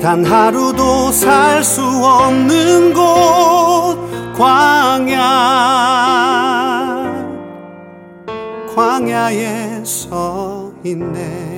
단 하루도 살 수 없는 곳 광야. 광야에 서 있네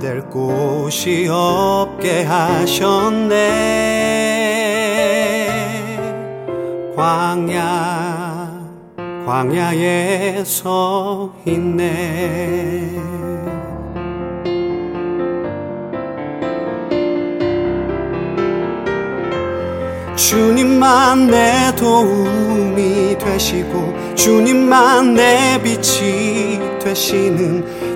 기댈 곳이 없게 하셨네. 광야 광야에 서 있네. 주님만 내 도움이 되시고 주님만 내 빛이 되시는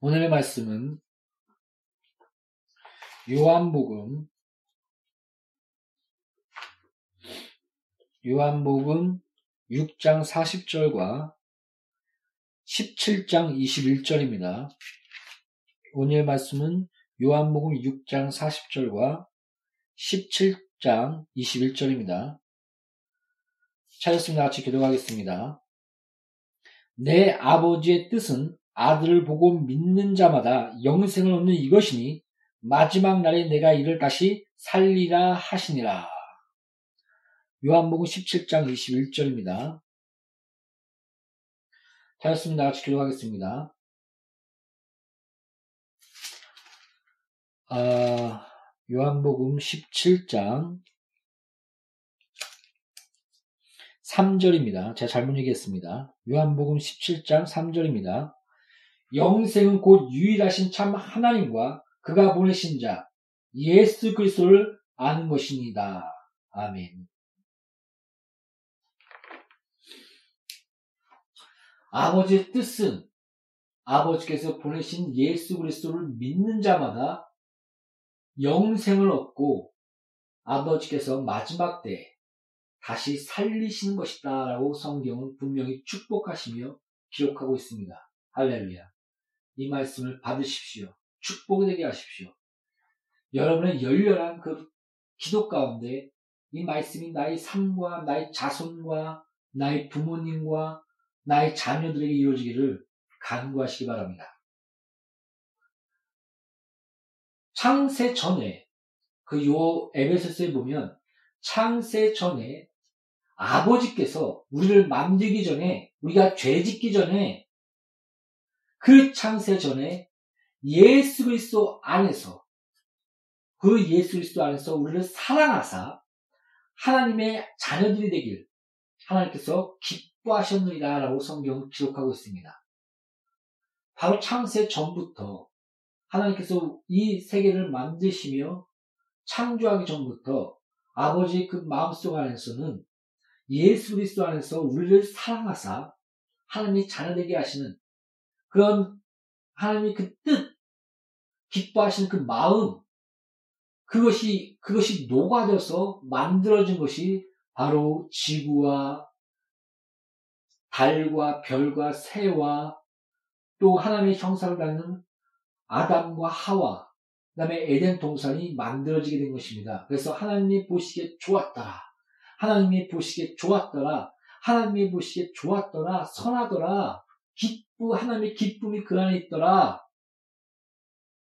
오늘의 말씀은 요한복음 요한복음 6장 40절과 17장 21절입니다. 오늘 말씀은 요한복음 6장 40절과 17 10장 21절입니다. 찾았습니다. 같이 기도하겠습니다. 내 아버지의 뜻은 아들을 보고 믿는 자마다 영생을 얻는 이것이니 마지막 날에 내가 이를 다시 살리라 하시니라. 요한복음 17장 21절입니다. 찾았습니다. 같이 기도하겠습니다. 아, 요한복음 17장 3절입니다. 제가 잘못 얘기했습니다. 요한복음 17장 3절입니다. 영생은 곧 유일하신 참 하나님과 그가 보내신 자 예수 그리스도를 아는 것입니다. 아멘. 아버지의 뜻은 아버지께서 보내신 예수 그리스도를 믿는 자마다 영생을 얻고 아버지께서 마지막 때 다시 살리시는 것이다 라고 성경은 분명히 축복하시며 기록하고 있습니다. 할렐루야. 이 말씀을 받으십시오. 축복이 되게 하십시오. 여러분의 열렬한 그 기도 가운데 이 말씀이 나의 삶과 나의 자손과 나의 부모님과 나의 자녀들에게 이루어지기를 간구하시기 바랍니다. 창세 전에 그 요 에베소서에 보면 창세 전에 아버지께서 우리를 만들기 전에 우리가 죄 짓기 전에 그 창세 전에 예수 그리스도 안에서 그 예수 그리스도 안에서 우리를 사랑하사 하나님의 자녀들이 되길 하나님께서 기뻐하셨느니라 라고 성경은 기록하고 있습니다. 바로 창세 전부터 하나님께서 이 세계를 만드시며 창조하기 전부터 아버지의 그 마음속 안에서는 예수 그리스도 안에서 우리를 사랑하사 하나님이 자녀되게 하시는 그런 하나님의 그 뜻, 기뻐하시는 그 마음, 그것이, 그것이 녹아져서 만들어진 것이 바로 지구와 달과 별과 새와 또 하나님의 형상을 갖는 아담과 하와, 그 다음에 에덴 동산이 만들어지게 된 것입니다. 그래서 하나님이 보시기에 좋았더라. 하나님이 보시기에 좋았더라. 하나님이 보시기에 좋았더라. 선하더라. 기쁘, 하나님의 기쁨이 그 안에 있더라.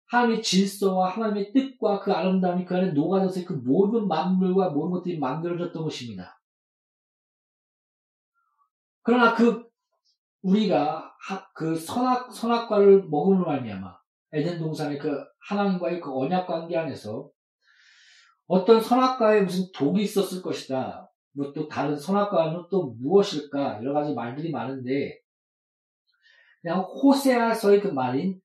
하나님의 질서와 하나님의 뜻과 그 아름다움이 그 안에 녹아져서 그 모든 만물과 모든 것들이 만들어졌던 것입니다. 그러나 그 우리가 그 선악 선악과를 먹음으로 말미암아 에덴 동산의 그 하나님과의 그 언약 관계 안에서 어떤 선악과에 무슨 독이 있었을 것이다. 뭐 또 다른 선악과는 또 무엇일까? 여러 가지 말들이 많은데 그냥 호세아서의 그 말인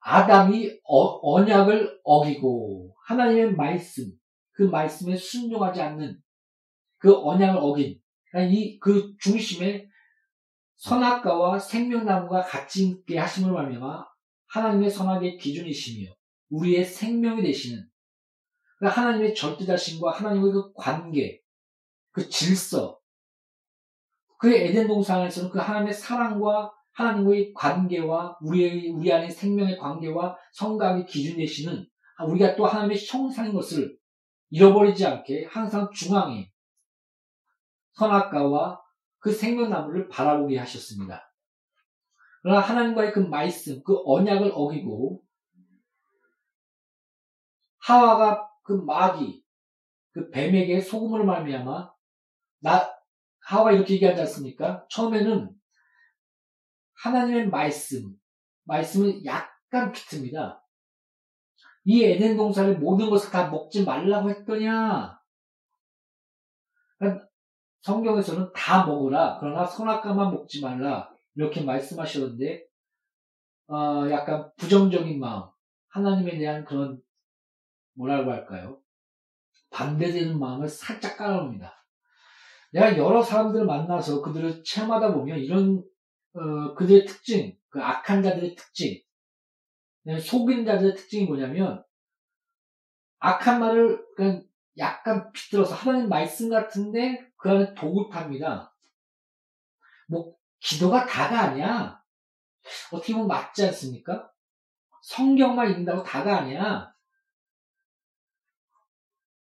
아담이 어, 언약을 어기고 하나님의 말씀, 그 말씀에 순종하지 않는 그 언약을 어긴 이 그 중심에 선악과와 생명나무가 같이 있게 하심을 말미암아 하나님의 선악의 기준이시며 우리의 생명이 되시는 그러니까 하나님의 절대자신과 하나님의 그 관계, 그 질서, 그 에덴 동산에서는 그 하나님의 사랑과 하나님과의 관계와 우리의 우리 안의 생명의 관계와 성각의 기준 되시는 우리가 또 하나님의 형상인 것을 잃어버리지 않게 항상 중앙에 선악과와 그 생명나무를 바라보게 하셨습니다. 그러나 하나님과의 그 말씀, 그 언약을 어기고 하와가 그 마귀, 그 뱀에게 소금을 말미암아 나 하와가 이렇게 얘기하지 않습니까? 처음에는 하나님의 말씀, 말씀은 약간 비틉니다. 이 에덴 동산의 모든 것을 다 먹지 말라고 했더냐? 그러니까 성경에서는 다 먹으라. 그러나 선악과만 먹지 말라. 이렇게 말씀하셨는데, 어, 약간 부정적인 마음, 하나님에 대한 그런, 뭐라고 할까요? 반대되는 마음을 살짝 깔아놓습니다. 내가 여러 사람들을 만나서 그들을 체험하다 보면 이런, 어, 그들의 특징, 그 악한 자들의 특징, 속인 자들의 특징이 뭐냐면, 악한 말을 그냥 약간 비틀어서 하나님 말씀 같은데 그 안에 독을 탑니다. 뭐 기도가 다가 아니야. 어떻게 보면 맞지 않습니까? 성경만 읽는다고 다가 아니야.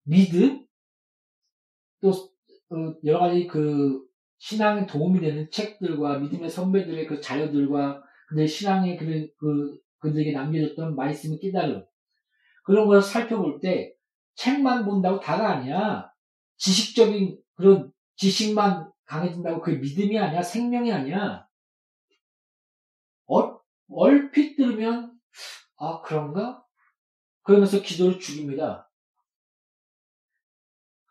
믿음, 또 어, 여러 가지 그 신앙에 도움이 되는 책들과 믿음의 선배들의 그 자료들과 그들 신앙의 그, 그 그들에게 남겨졌던 말씀의 깨달음. 그런 것을 살펴볼 때 책만 본다고 다가 아니야. 지식적인 그런 지식만 강해진다고 그 믿음이 아니야. 생명이 아니야. 얼, 얼핏 들으면 아 그런가? 그러면서 기도를 죽입니다.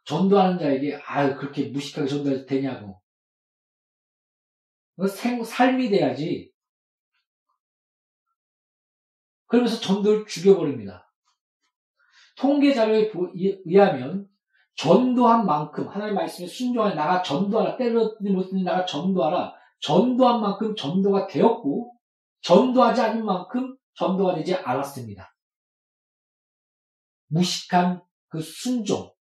전도하는 자에게 아 그렇게 무식하게 전도해도 되냐고. 생, 삶이 돼야지. 그러면서 전도를 죽여버립니다. 통계 자료에 의하면 전도한 만큼 하나님의 말씀에 순종하여 나가 전도하라 때렸더니 못했니 나가 전도하라 전도한 만큼 전도가 되었고 전도하지 않은 만큼 전도가 되지 않았습니다. 무식한 그 순종.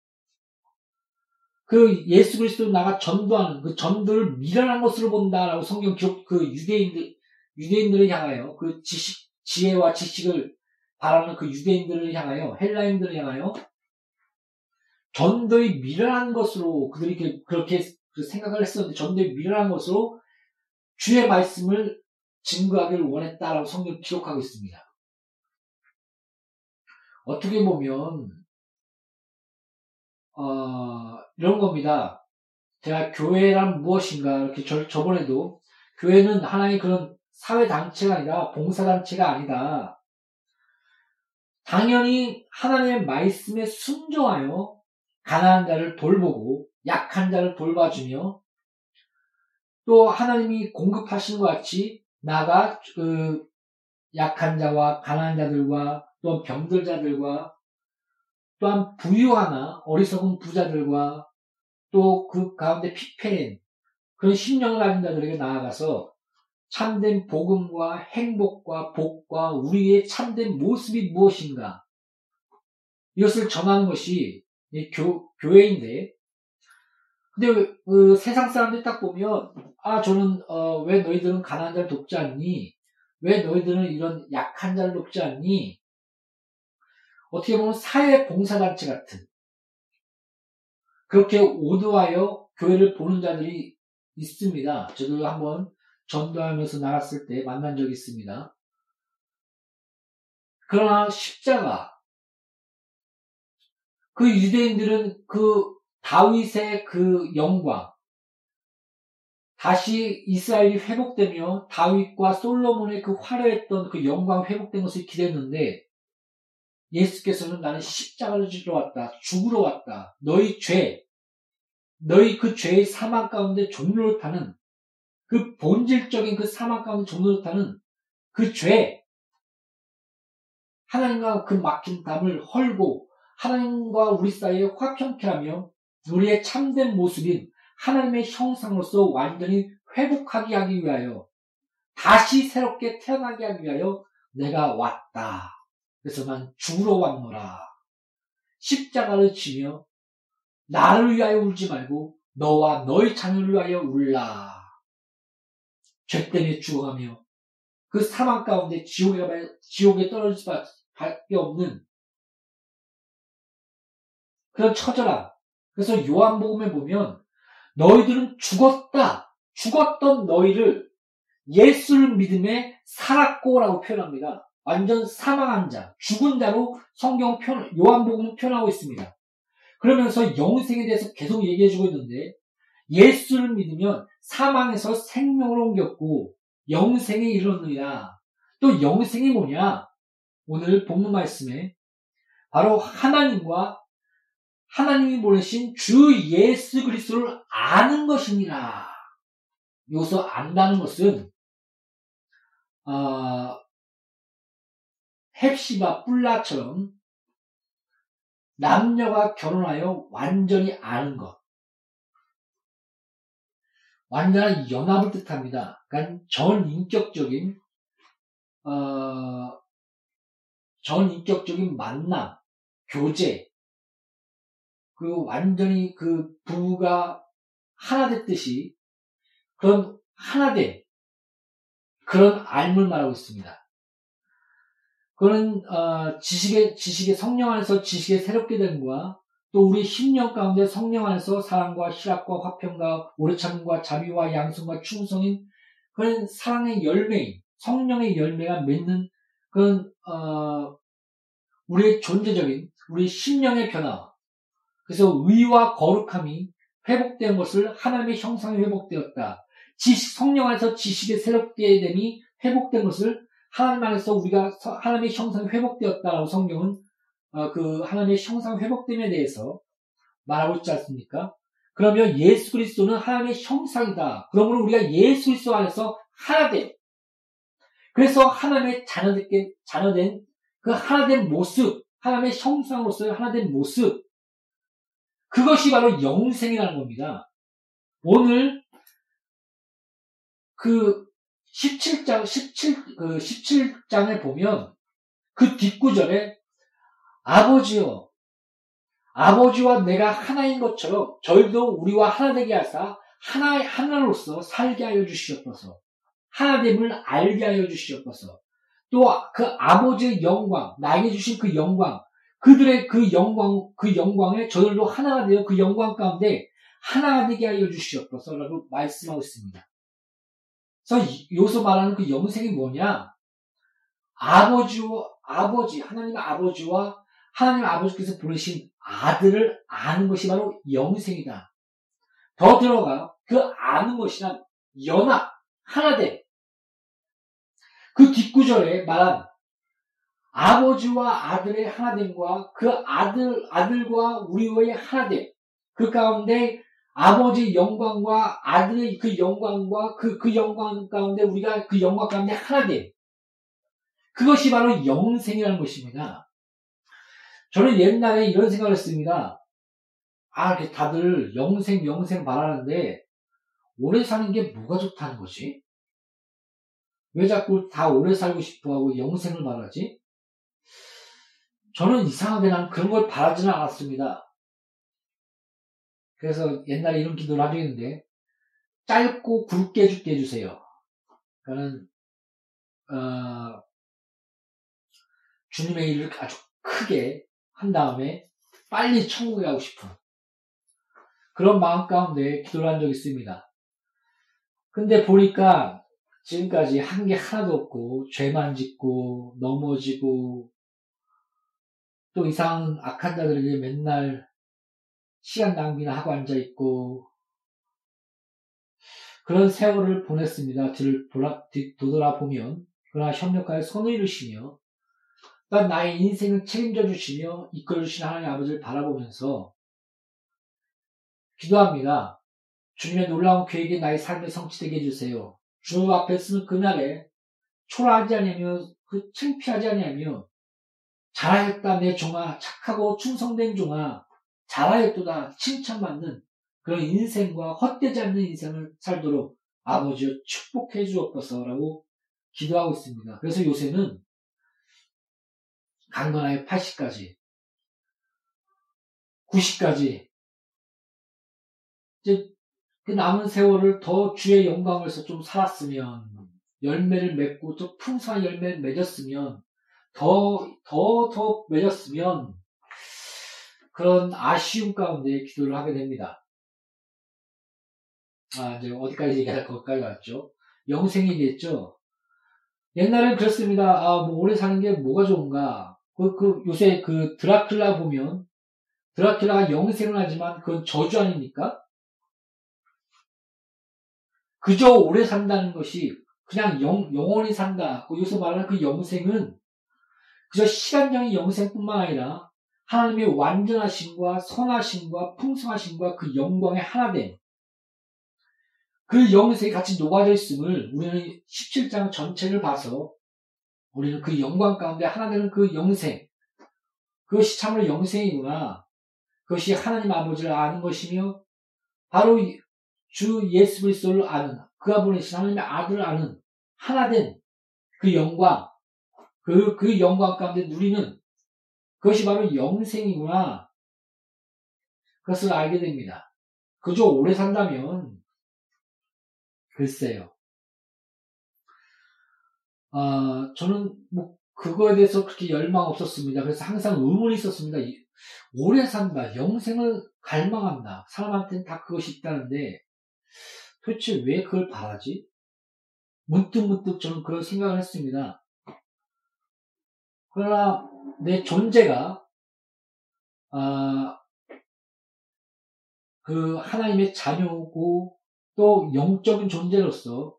그 예수 그리스도 나가 전도하는 그 전도를 미련한 것으로 본다라고 성경 기록 그 유대인들 유대인들을 향하여 그 지식 지혜와 지식을 바라는 그 유대인들을 향하여 헬라인들을 향하여 전도의 미련한 것으로 그들이 그렇게 그 생각을 했었는데 전도의 미련한 것으로 주의 말씀을 증거하기를 원했다라고 성경 기록하고 있습니다. 어떻게 보면 어, 이런 겁니다. 제가 교회란 무엇인가 이렇게 저, 저번에도 교회는 하나의 그런 사회 단체가 아니라 봉사 단체가 아니다. 당연히 하나님의 말씀에 순종하여 가난한 자를 돌보고 약한 자를 돌봐주며 또 하나님이 공급하신 것 같이 나가 그 약한 자와 가난한 자들과 또한 병들 자들과 또한 부유하나 어리석은 부자들과 또 그 가운데 피폐인 그런 심령을 가진 자들에게 나아가서 참된 복음과 행복과 복과 우리의 참된 모습이 무엇인가 이것을 전하는 것이 교, 교회인데 근데 그 세상 사람들 딱 보면 아 저는 어, 왜 너희들은 가난한 자를 돕지 않니? 왜 너희들은 이런 약한 자를 돕지 않니? 어떻게 보면 사회 봉사단체 같은 그렇게 오도하여 교회를 보는 자들이 있습니다. 저도 한번 전도하면서 나갔을 때 만난 적이 있습니다. 그러나 십자가 그 유대인들은 그 다윗의 그 영광 다시 이스라엘이 회복되며 다윗과 솔로몬의 그 화려했던 그 영광 회복된 것을 기대했는데 예수께서는 나는 십자가를 지러 왔다. 죽으러 왔다. 너희 죄, 너희 그 죄의 사망 가운데 종로를 타는 그 본질적인 그 사망 가운데 종로를 타는 그 죄, 하나님과 그 막힌 담을 헐고 하나님과 우리 사이에 화평케 하며 우리의 참된 모습인 하나님의 형상으로서 완전히 회복하게 하기 위하여 다시 새롭게 태어나게 하기 위하여 내가 왔다. 그래서 난 죽으러 왔노라. 십자가를 지며 나를 위하여 울지 말고 너와 너희 자녀를 위하여 울라. 죄 때문에 죽어가며 그 사망 가운데 지옥에, 지옥에 떨어질 수밖에 없는 그런 처절함. 그래서 요한복음에 보면 너희들은 죽었다. 죽었던 너희를 예수를 믿음에 살았고라고 표현합니다. 완전 사망한 자, 죽은 자로 성경 표 요한복음은 표현하고 있습니다. 그러면서 영생에 대해서 계속 얘기해주고 있는데 예수를 믿으면 사망에서 생명으로 옮겼고 영생에 이르느니라. 또 영생이 뭐냐? 오늘 본문 말씀에 바로 하나님과 하나님이 보내신 주 예수 그리스도를 아는 것이니라. 여기서 안다는 것은 어, 헵시바 뿔라처럼 남녀가 결혼하여 완전히 아는 것. 완전한 연합을 뜻합니다. 그러니까 전인격적인 어, 전인격적인 만남, 교제, 그 완전히 그 부부가 하나 됐듯이 그런 하나 된 그런 알물 말하고 있습니다. 그는 어, 지식의 지식의 성령 안에서 지식의 새롭게 됨과 또 우리 심령 가운데 성령 안에서 사랑과 희락과 화평과 오래 참과 자비와 양성과 충성인 그런 사랑의 열매인 성령의 열매가 맺는 그런 어, 우리의 존재적인 우리 심령의 변화 그래서 의와 거룩함이 회복된 것을 하나님의 형상이 회복되었다. 지식 성령 안에서 지식의 새롭게 됨이 회복된 것을 하나님 안에서 우리가 하나님의 형상이 회복되었다라고 성경은 어, 그 하나님의 형상 회복됨에 대해서 말하고 있지 않습니까? 그러면 예수 그리스도는 하나님의 형상이다. 그러므로 우리가 예수 그리스도 안에서 하나됨. 그래서 하나님의 자녀된, 자녀된 그 하나된 모습, 하나님의 형상으로서의 하나된 모습, 그것이 바로 영생이라는 겁니다. 오늘 그 17장, 17, 그 17장에 보면 그 뒷구절에 아버지요. 아버지와 내가 하나인 것처럼 저희도 우리와 하나 되게 하사 하나의 하나로서 살게 하여 주시옵소서. 하나됨을 알게 하여 주시옵소서. 또 그 아버지의 영광, 나에게 주신 그 영광, 그들의 그 영광, 그 영광에 저들도 하나가 되어 그 영광 가운데 하나가 되게 하여 주시옵소서라고 말씀하고 있습니다. 그래서 여기서 말하는 그 영생이 뭐냐? 아버지와, 아버지, 하나님 아버지와 하나님 아버지께서 보내신 아들을 아는 것이 바로 영생이다. 더 들어가 그 아는 것이란 연합, 하나됨. 그 뒷구절에 말한 아버지와 아들의 하나됨과 그 아들, 아들과 우리의 하나됨. 그 가운데 아버지의 영광과 아들의 그 영광과 그, 그 영광 가운데 우리가 그 영광 가운데 하나 됨. 그것이 바로 영생이라는 것입니다. 저는 옛날에 이런 생각을 했습니다. 아, 다들 영생, 영생 말하는데, 오래 사는 게 뭐가 좋다는 거지? 왜 자꾸 다 오래 살고 싶어 하고 영생을 말하지? 저는 이상하게 난 그런 걸 바라지는 않았습니다. 그래서 옛날에 이런 기도를 하려 했는데, 짧고 굵게 죽게 해주세요. 그러니까는, 어, 주님의 일을 아주 크게 한 다음에 빨리 천국에 가고 싶은 그런 마음 가운데 기도를 한 적이 있습니다. 근데 보니까 지금까지 한 게 하나도 없고 죄만 짓고 넘어지고 또 이상 악한 자들에게 맨날 시간 낭비나 하고 앉아 있고 그런 세월을 보냈습니다. 뒤를 돌아보면 그러나 협력하여 손을 이루시며 그러니까 나의 인생을 책임져 주시며 이끌어 주신 하나님 아버지를 바라보면서 기도합니다. 주님의 놀라운 계획이 나의 삶에 성취되게 해주세요. 주님 앞에 서는 그날에 초라하지 않으며 그 창피하지 않으며 잘하였다 내 종아 착하고 충성된 종아 잘하였도다 칭찬받는 그런 인생과 헛되지 않는 인생을 살도록 아버지여 축복해 주옵소서라고 기도하고 있습니다. 그래서 요새는 강건하게 80까지, 90까지, 이제 그 남은 세월을 더 주의 영광을서 좀 살았으면, 열매를 맺고 또 풍성한 열매를 맺었으면, 더, 더, 더 맺었으면, 그런 아쉬움 가운데 기도를 하게 됩니다. 아, 이제 어디까지 얘기할 것까지 왔죠? 영생이겠죠? 옛날엔 그렇습니다. 아, 뭐 오래 사는 게 뭐가 좋은가? 그, 그, 요새 그 드라큘라 보면, 드라큘라가 영생을 하지만 그건 저주 아닙니까? 그저 오래 산다는 것이 그냥 영, 영원히 산다. 그 요새 말하는 그 영생은 그저 시간적인 영생뿐만 아니라 하나님의 완전하심과 선하심과 풍성하심과 그 영광의 하나됨. 그 영생이 같이 녹아져 있음을 우리는 17장 전체를 봐서 우리는 그 영광 가운데 하나 되는 그 영생, 그것이 참으로 영생이구나. 그것이 하나님 아버지를 아는 것이며, 바로 주 예수 그리스도를 아는, 그가 보내신 하나님의 아들을 아는, 하나 된 그 영광, 그, 그 영광 가운데 누리는 그것이 바로 영생이구나. 그것을 알게 됩니다. 그저 오래 산다면, 글쎄요. 어, 저는 뭐 그거에 대해서 그렇게 열망 없었습니다. 그래서 항상 의문이 있었습니다. 오래 산다, 영생을 갈망한다. 사람한테는 다 그것이 있다는데 도대체 왜 그걸 바라지? 문득문득 저는 그런 생각을 했습니다. 그러나 내 존재가 아, 그 하나님의 자녀고 또 영적인 존재로서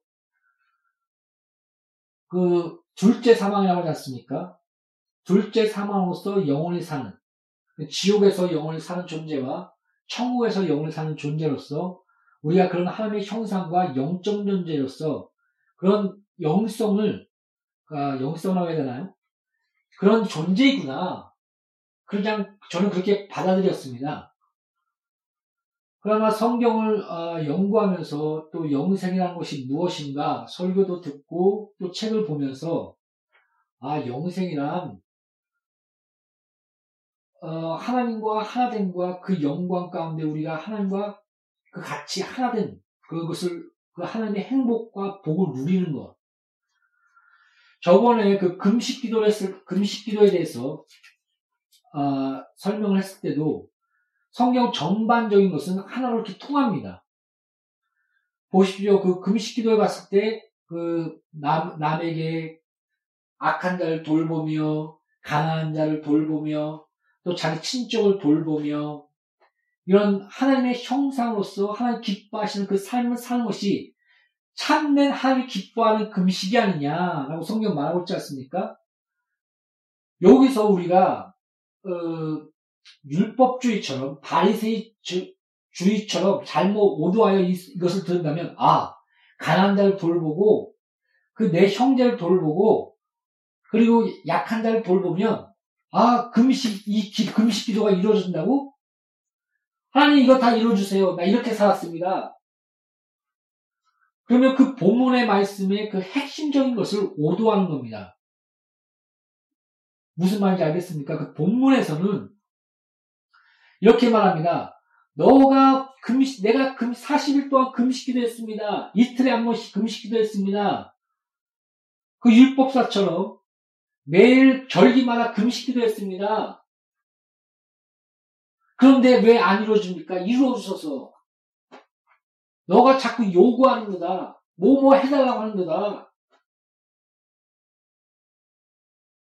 그 둘째 사망이라고 하지 않습니까? 둘째 사망으로서 영원히 사는 지옥에서 영원히 사는 존재와 천국에서 영원히 사는 존재로서 우리가 그런 하나님의 형상과 영적 존재로서 그런 영성을 아, 영성이라고 해야 되나요? 그런 존재이구나. 그냥 저는 그렇게 받아들였습니다. 그러나 성경을 어, 연구하면서 또 영생이라는 것이 무엇인가 설교도 듣고 또 책을 보면서 아 영생이란 어, 하나님과 하나됨과 그 영광 가운데 우리가 하나님과 그 같이 하나된 그것을 그 하나님의 행복과 복을 누리는 것. 저번에 그 금식 기도를 했을 금식 기도에 대해서 어, 설명을 했을 때도 성경 전반적인 것은 하나로 이렇게 통합니다. 보십시오. 그 금식 기도에 봤을 때, 그, 남, 남에게 악한 자를 돌보며, 가난한 자를 돌보며, 또 자기 친족을 돌보며, 이런 하나님의 형상으로서 하나님 기뻐하시는 그 삶을 사는 것이 참된 하나님이 기뻐하는 금식이 아니냐라고 성경 말하고 있지 않습니까? 여기서 우리가 어, 율법주의처럼 바리새주의처럼 잘못 오도하여 이것을 들은다면 아 가난한 자를 돌보고 그 내 형제를 돌보고 그리고 약한 자를 돌보면 아 금식 이 기, 금식 기도가 이루어진다고? 하나님 이거 다 이루어주세요. 나 이렇게 살았습니다 그러면 그 본문의 말씀의 그 핵심적인 것을 오도하는 겁니다 무슨 말인지 알겠습니까? 그 본문에서는 이렇게 말합니다. 너가 금식, 내가 금, 40일 동안 금식기도 했습니다. 이틀에 한 번씩 금식기도 했습니다. 그 율법사처럼 매일 절기마다 금식기도 했습니다. 그런데 왜 안 이루어집니까? 이루어주셔서. 너가 자꾸 요구하는 거다. 뭐뭐 해달라고 하는 거다.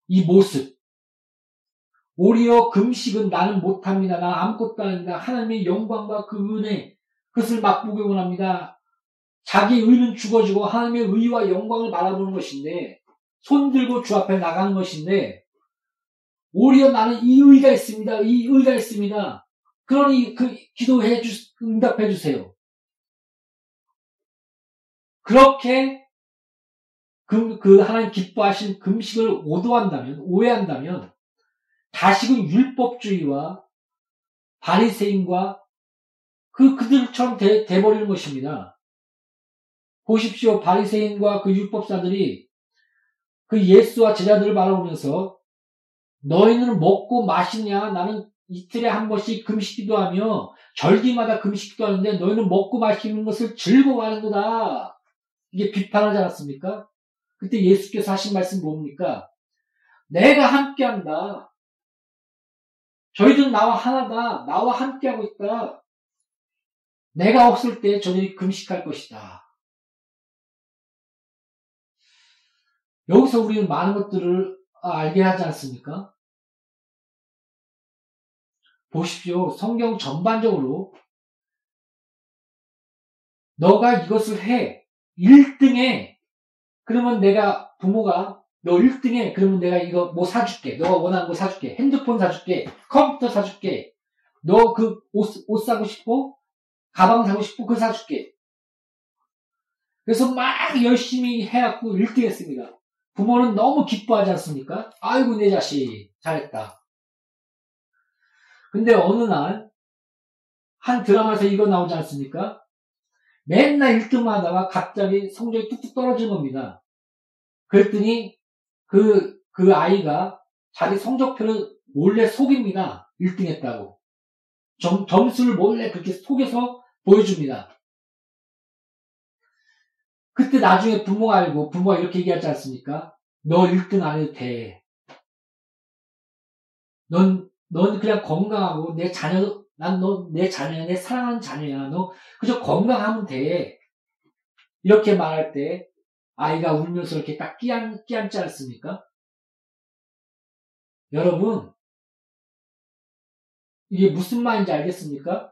이 모습. 오히려 금식은 나는 못합니다. 나 아무것도 아닙니다. 하나님의 영광과 그 은혜, 그것을 맛보기 원합니다. 자기 의는 죽어지고 하나님의 의와 영광을 바라보는 것인데, 손 들고 주 앞에 나가는 것인데, 오히려 나는 이 의가 있습니다. 이 의가 있습니다. 그러니 그 기도해 주, 응답해 주세요. 그렇게 그, 그 하나님 기뻐하신 금식을 오도한다면, 오해한다면, 다시금 율법주의와 바리새인과 그 그들처럼 돼, 돼버리는 것입니다. 보십시오. 바리새인과 그 율법사들이 그 예수와 제자들을 바라보면서 너희는 먹고 마시냐? 나는 이틀에 한 번씩 금식기도 하며 절기마다 금식기도 하는데 너희는 먹고 마시는 것을 즐거워하는 거다. 이게 비판하지 않았습니까? 그때 예수께서 하신 말씀 뭡니까? 내가 함께한다. 저희들은 나와 하나다. 나와 함께하고 있다. 내가 없을 때 저들이 금식할 것이다. 여기서 우리는 많은 것들을 알게 하지 않습니까? 보십시오. 성경 전반적으로 너가 이것을 해. 1등에 그러면 내가 부모가 너 1등에 그러면 내가 이거 뭐 사줄게. 너가 원하는 거 사줄게. 핸드폰 사줄게. 컴퓨터 사줄게. 너 그 옷, 옷 사고 싶어? 가방 사고 싶어? 그거 사줄게. 그래서 막 열심히 해갖고 1등 했습니다. 부모는 너무 기뻐하지 않습니까? 아이고, 내 자식. 잘했다. 근데 어느 날, 한 드라마에서 이거 나오지 않습니까? 맨날 1등만 하다가 갑자기 성적이 뚝뚝 떨어지는 겁니다. 그랬더니 그, 그 아이가 자기 성적표를 몰래 속입니다. 1등 했다고. 점, 점수를 몰래 그렇게 속여서 보여줍니다. 그때 나중에 부모가 알고 부모가 이렇게 얘기하지 않습니까? 너 1등 안 해도 돼. 넌, 넌 그냥 건강하고 내 자녀, 난 너, 내 자녀야, 내 사랑하는 자녀야. 너 그저 건강하면 돼. 이렇게 말할 때 아이가 울면서 이렇게 딱 끼안, 끼안지 않습니까? 여러분, 이게 무슨 말인지 알겠습니까?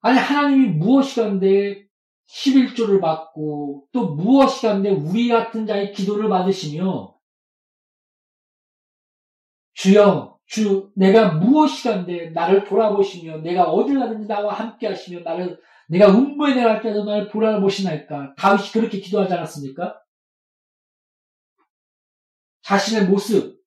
아니, 하나님이 무엇이간데 11조를 받고 또 무엇이간데 우리 같은 자의 기도를 받으시며 주여, 주, 내가 무엇이간데 나를 돌아보시며 내가 어딜 가든지 나와 함께 하시며 나를 내가 음부에 내려갈 때도 나를 돌아보시나이까 다윗이 그렇게 기도하지 않았습니까? 자신의 모습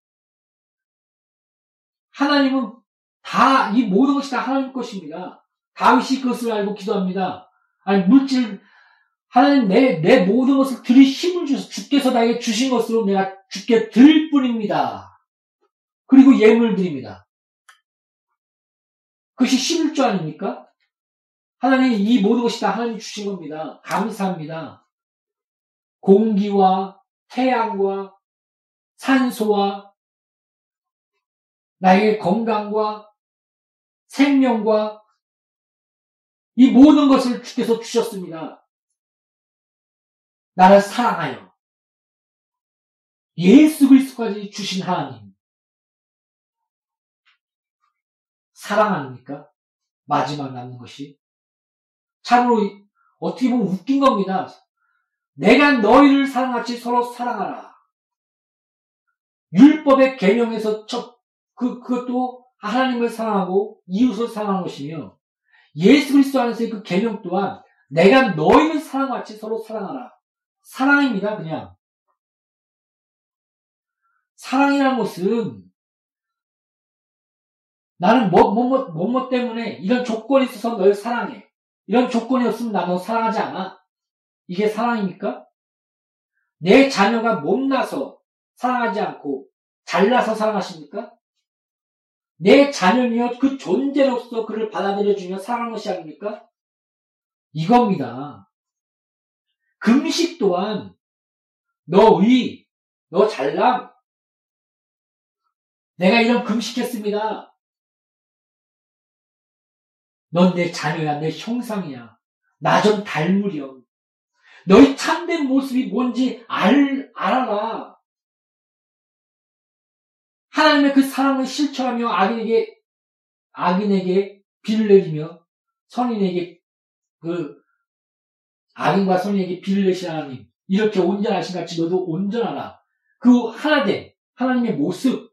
하나님은 다 이 모든 것이 다 하나님 것입니다. 다윗이 그것을 알고 기도합니다. 아니 물질 하나님 내, 내 모든 것을 드릴 힘을 주셔서 주께서 나에게 주신 것으로 내가 주께 드릴 뿐입니다. 그리고 예물 드립니다. 그것이 11조 아닙니까? 하나님 이 모든 것이 다 하나님 주신 겁니다. 감사합니다. 공기와 태양과 산소와 나에게 건강과 생명과 이 모든 것을 주께서 주셨습니다. 나를 사랑하여 예수 그리스도까지 주신 하나님. 사랑 아닙니까? 마지막 남는 것이. 참으로 어떻게 보면 웃긴 겁니다. 내가 너희를 사랑같이 서로 사랑하라. 율법의 계명에서 첫, 그, 그것도 하나님을 사랑하고 이웃을 사랑하는 것이며 예수 그리스도 안에서의 그 계명 또한 내가 너희를 사랑같이 서로 사랑하라. 사랑입니다, 그냥. 사랑이라는 것은 나는 뭐, 뭐, 뭐, 뭐, 뭐 때문에 이런 조건이 있어서 널 사랑해. 이런 조건이 없으면 나 너 사랑하지 않아. 이게 사랑입니까? 내 자녀가 못나서 사랑하지 않고 잘나서 사랑하십니까? 내 자녀며 그 존재로서 그를 받아들여주며 사랑하는 것이 아닙니까? 이겁니다. 금식 또한 너 의, 너 잘남, 내가 이런 금식했습니다. 넌 내 자녀야, 내 형상이야. 나 좀 닮으렴. 너희 참된 모습이 뭔지 알, 알아라. 하나님의 그 사랑을 실천하며 악인에게, 악인에게 비를 내리며 선인에게 그 악인과 선인에게 비를 내신 하나님. 이렇게 온전하신 같이 너도 온전하라. 그 하나됨, 하나님의 모습,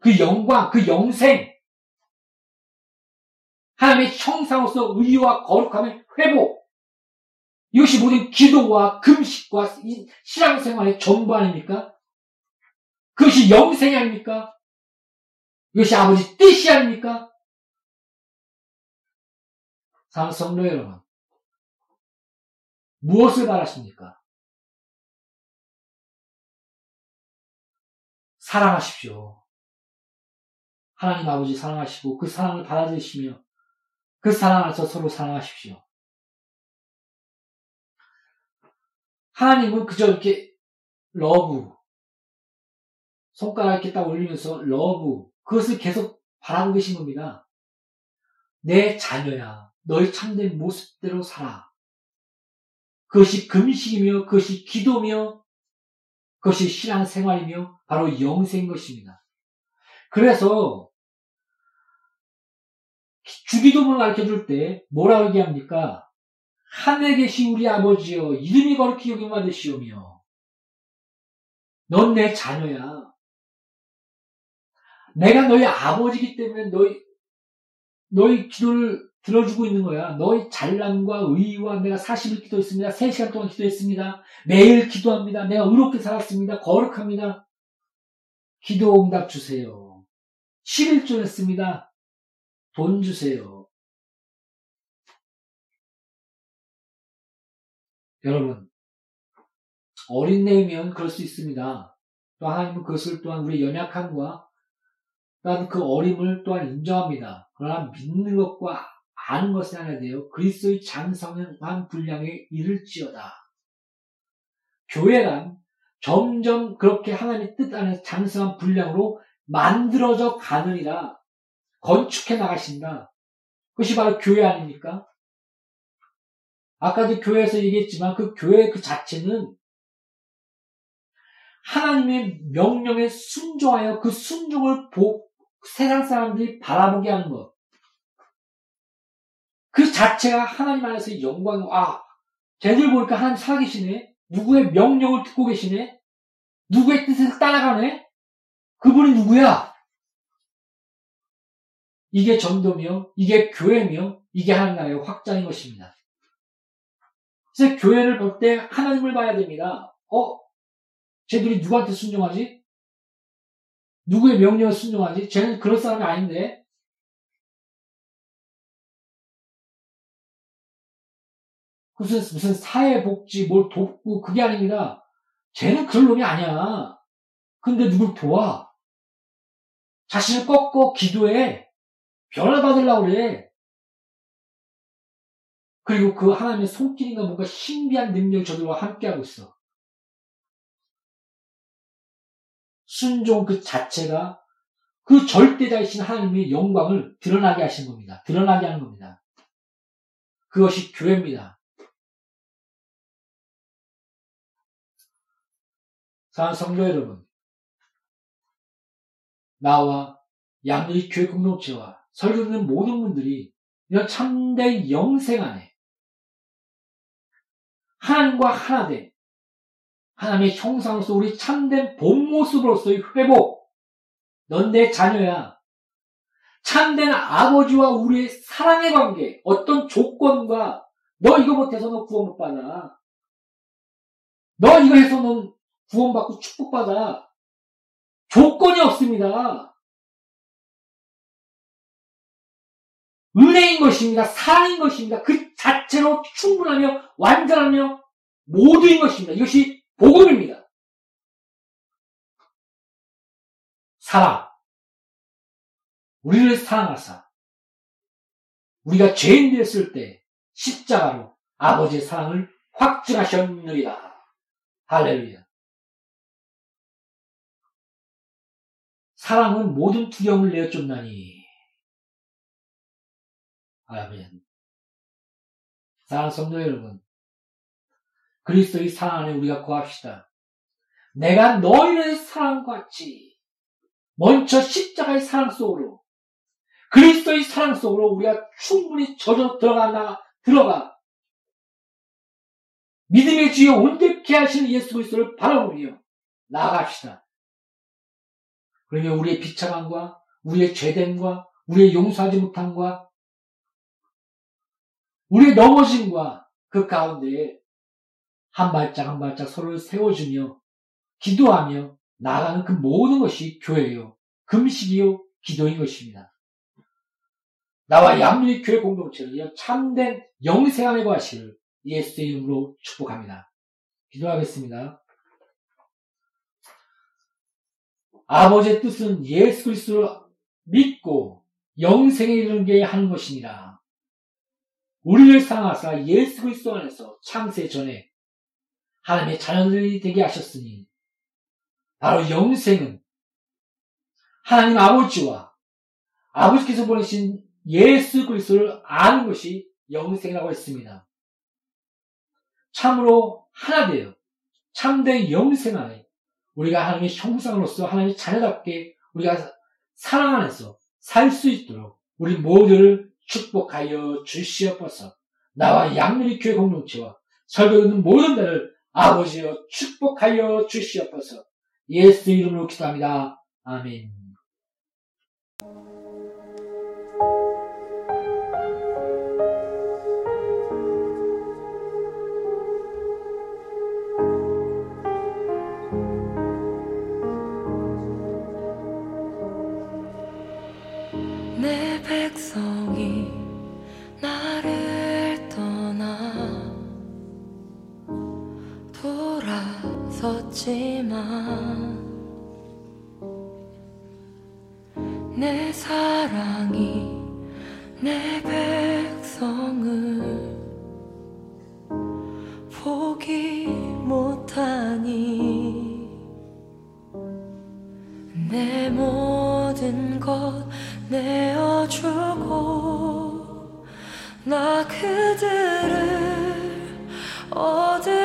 그 영광, 그 영생, 하나님의 형상으로서 의와 거룩함의 회복. 이것이 모든 기도와 금식과 신앙생활의 전부 아닙니까? 그것이 영생이 아닙니까? 이것이 아버지 뜻이 아닙니까? 상성로 여러분. 무엇을 바라십니까? 사랑하십시오. 하나님 아버지 사랑하시고 그 사랑을 받아들이시며 그 사랑 안에서 서로 사랑하십시오. 하나님은 그저 이렇게 love 손가락 이렇게 딱 올리면서 love 그것을 계속 바라고 계신 겁니다. 내 자녀야 너의 참된 모습대로 살아. 그것이 금식이며 그것이 기도며 그것이 신앙생활이며 바로 영생 것입니다. 그래서 주기도문을 가르쳐 줄 때 뭐라고 얘기합니까? 하늘에 계신 우리 아버지여 이름이 거룩히 여김 받으시오며 넌 내 자녀야. 내가 너희 아버지기 때문에 너희 너희 기도를 들어주고 있는 거야. 너희 잘남과 의와 내가 40일 기도했습니다. 3시간 동안 기도했습니다. 매일 기도합니다. 내가 의롭게 살았습니다. 거룩합니다. 기도 응답 주세요. 11조 했습니다. 돈 주세요. 여러분, 어린애이면 그럴 수 있습니다. 또 하나님은 그것을 또한 우리 연약함과 또한 그 어림을 또한 인정합니다. 그러나 믿는 것과 아는 것을 알아야 돼요. 그리스도의 장성한 분량에 이를지어다. 교회란 점점 그렇게 하나님의 뜻 안에서 장성한 분량으로 만들어져 가느니라 건축해 나가신다. 그것이 바로 교회 아닙니까? 아까도 교회에서 얘기했지만 그 교회 그 자체는 하나님의 명령에 순종하여 그 순종을 보, 세상 사람들이 바라보게 하는 것. 그 자체가 하나님 안에서 영광, 아, 쟤들 보니까 하나님 살아계시네? 누구의 명령을 듣고 계시네? 누구의 뜻을 따라가네? 그분이 누구야? 이게 전도며, 이게 교회며, 이게 하나님 나라의 확장인 것입니다. 그래서 교회를 볼 때 하나님을 봐야 됩니다. 어? 쟤들이 누구한테 순종하지? 누구의 명령을 순종하지? 쟤는 그럴 사람이 아닌데? 무슨, 무슨 사회복지, 뭘 돕고, 그게 아닙니다. 쟤는 그럴 놈이 아니야. 근데 누굴 도와? 자신을 꺾고 기도해. 변화받으려고 그래. 그리고 그 하나님의 손길인가 뭔가 신비한 능력이 저들과 함께하고 있어. 순종 그 자체가 그 절대자이신 하나님의 영광을 드러나게 하신 겁니다. 드러나게 하는 겁니다. 그것이 교회입니다. 사랑하는 성도 여러분, 나와 양들이 교회 공동체와 설교 듣는 모든 분들이 이런 참된 영생 안에 하나님과 하나 된 하나님의 형상으로서 우리 참된 본 모습으로서의 회복. 넌 내 자녀야. 참된 아버지와 우리의 사랑의 관계, 어떤 조건과 너 이거 못해서 너 구원 못 받아. 너 이거 해서 넌 구원받고 축복받아. 조건이 없습니다. 은혜인 것입니다. 사랑인 것입니다. 그 자체로 충분하며 완전하며 모두인 것입니다. 이것이 복음입니다. 사랑. 우리를 사랑하사 우리가 죄인 되었을 때 십자가로 아버지의 사랑을 확증하셨느니라. 할렐루야. 사랑은 모든 두려움을 내어쫓나니. 아멘. 사랑하는 성도 여러분, 그리스도의 사랑 안에 우리가 거합시다. 내가 너희를 사랑같이 먼저 십자가의 사랑 속으로 그리스도의 사랑 속으로 우리가 충분히 젖어 들어가나 들어가 믿음의 주여 온전케 하시는 예수 그리스도를 바라보며 나아갑시다. 그러면 우리의 비참함과 우리의 죄됨과 우리의 용서하지 못함과 우리의 넘어짐과 그 가운데에 한 발짝 한 발짝 서로를 세워주며 기도하며 나아가는 그 모든 것이 교회요, 금식이요, 기도인 것입니다. 나와 양육의 교회 공동체를 참된 영생함의 과실을 예수의 이름으로 축복합니다. 기도하겠습니다. 아버지의 뜻은 예수 그리스도를 믿고 영생에 이르게 하는 것이니라. 우리를 상하사 예수 그리스도 안에서 창세 전에 하나님의 자녀들이 되게 하셨으니 바로 영생은 하나님 아버지와 아버지께서 보내신 예수 그리스도를 아는 것이 영생이라고 했습니다. 참으로 하나 되어 참된 영생 안에 우리가 하나님의 형상으로서 하나님의 자녀답게 우리가 사랑 안에서 살 수 있도록 우리 모두를 축복하여 주시옵소서. 나와 양면리 교회 공동체와 설교 듣는 모든 자를 아버지여 축복하여 주시옵소서. 예수 이름으로 기도합니다. 아멘. 없지만 내 사랑이 내 백성을 보기 못하니 내 모든 것 내어주고 나 그들을 얻을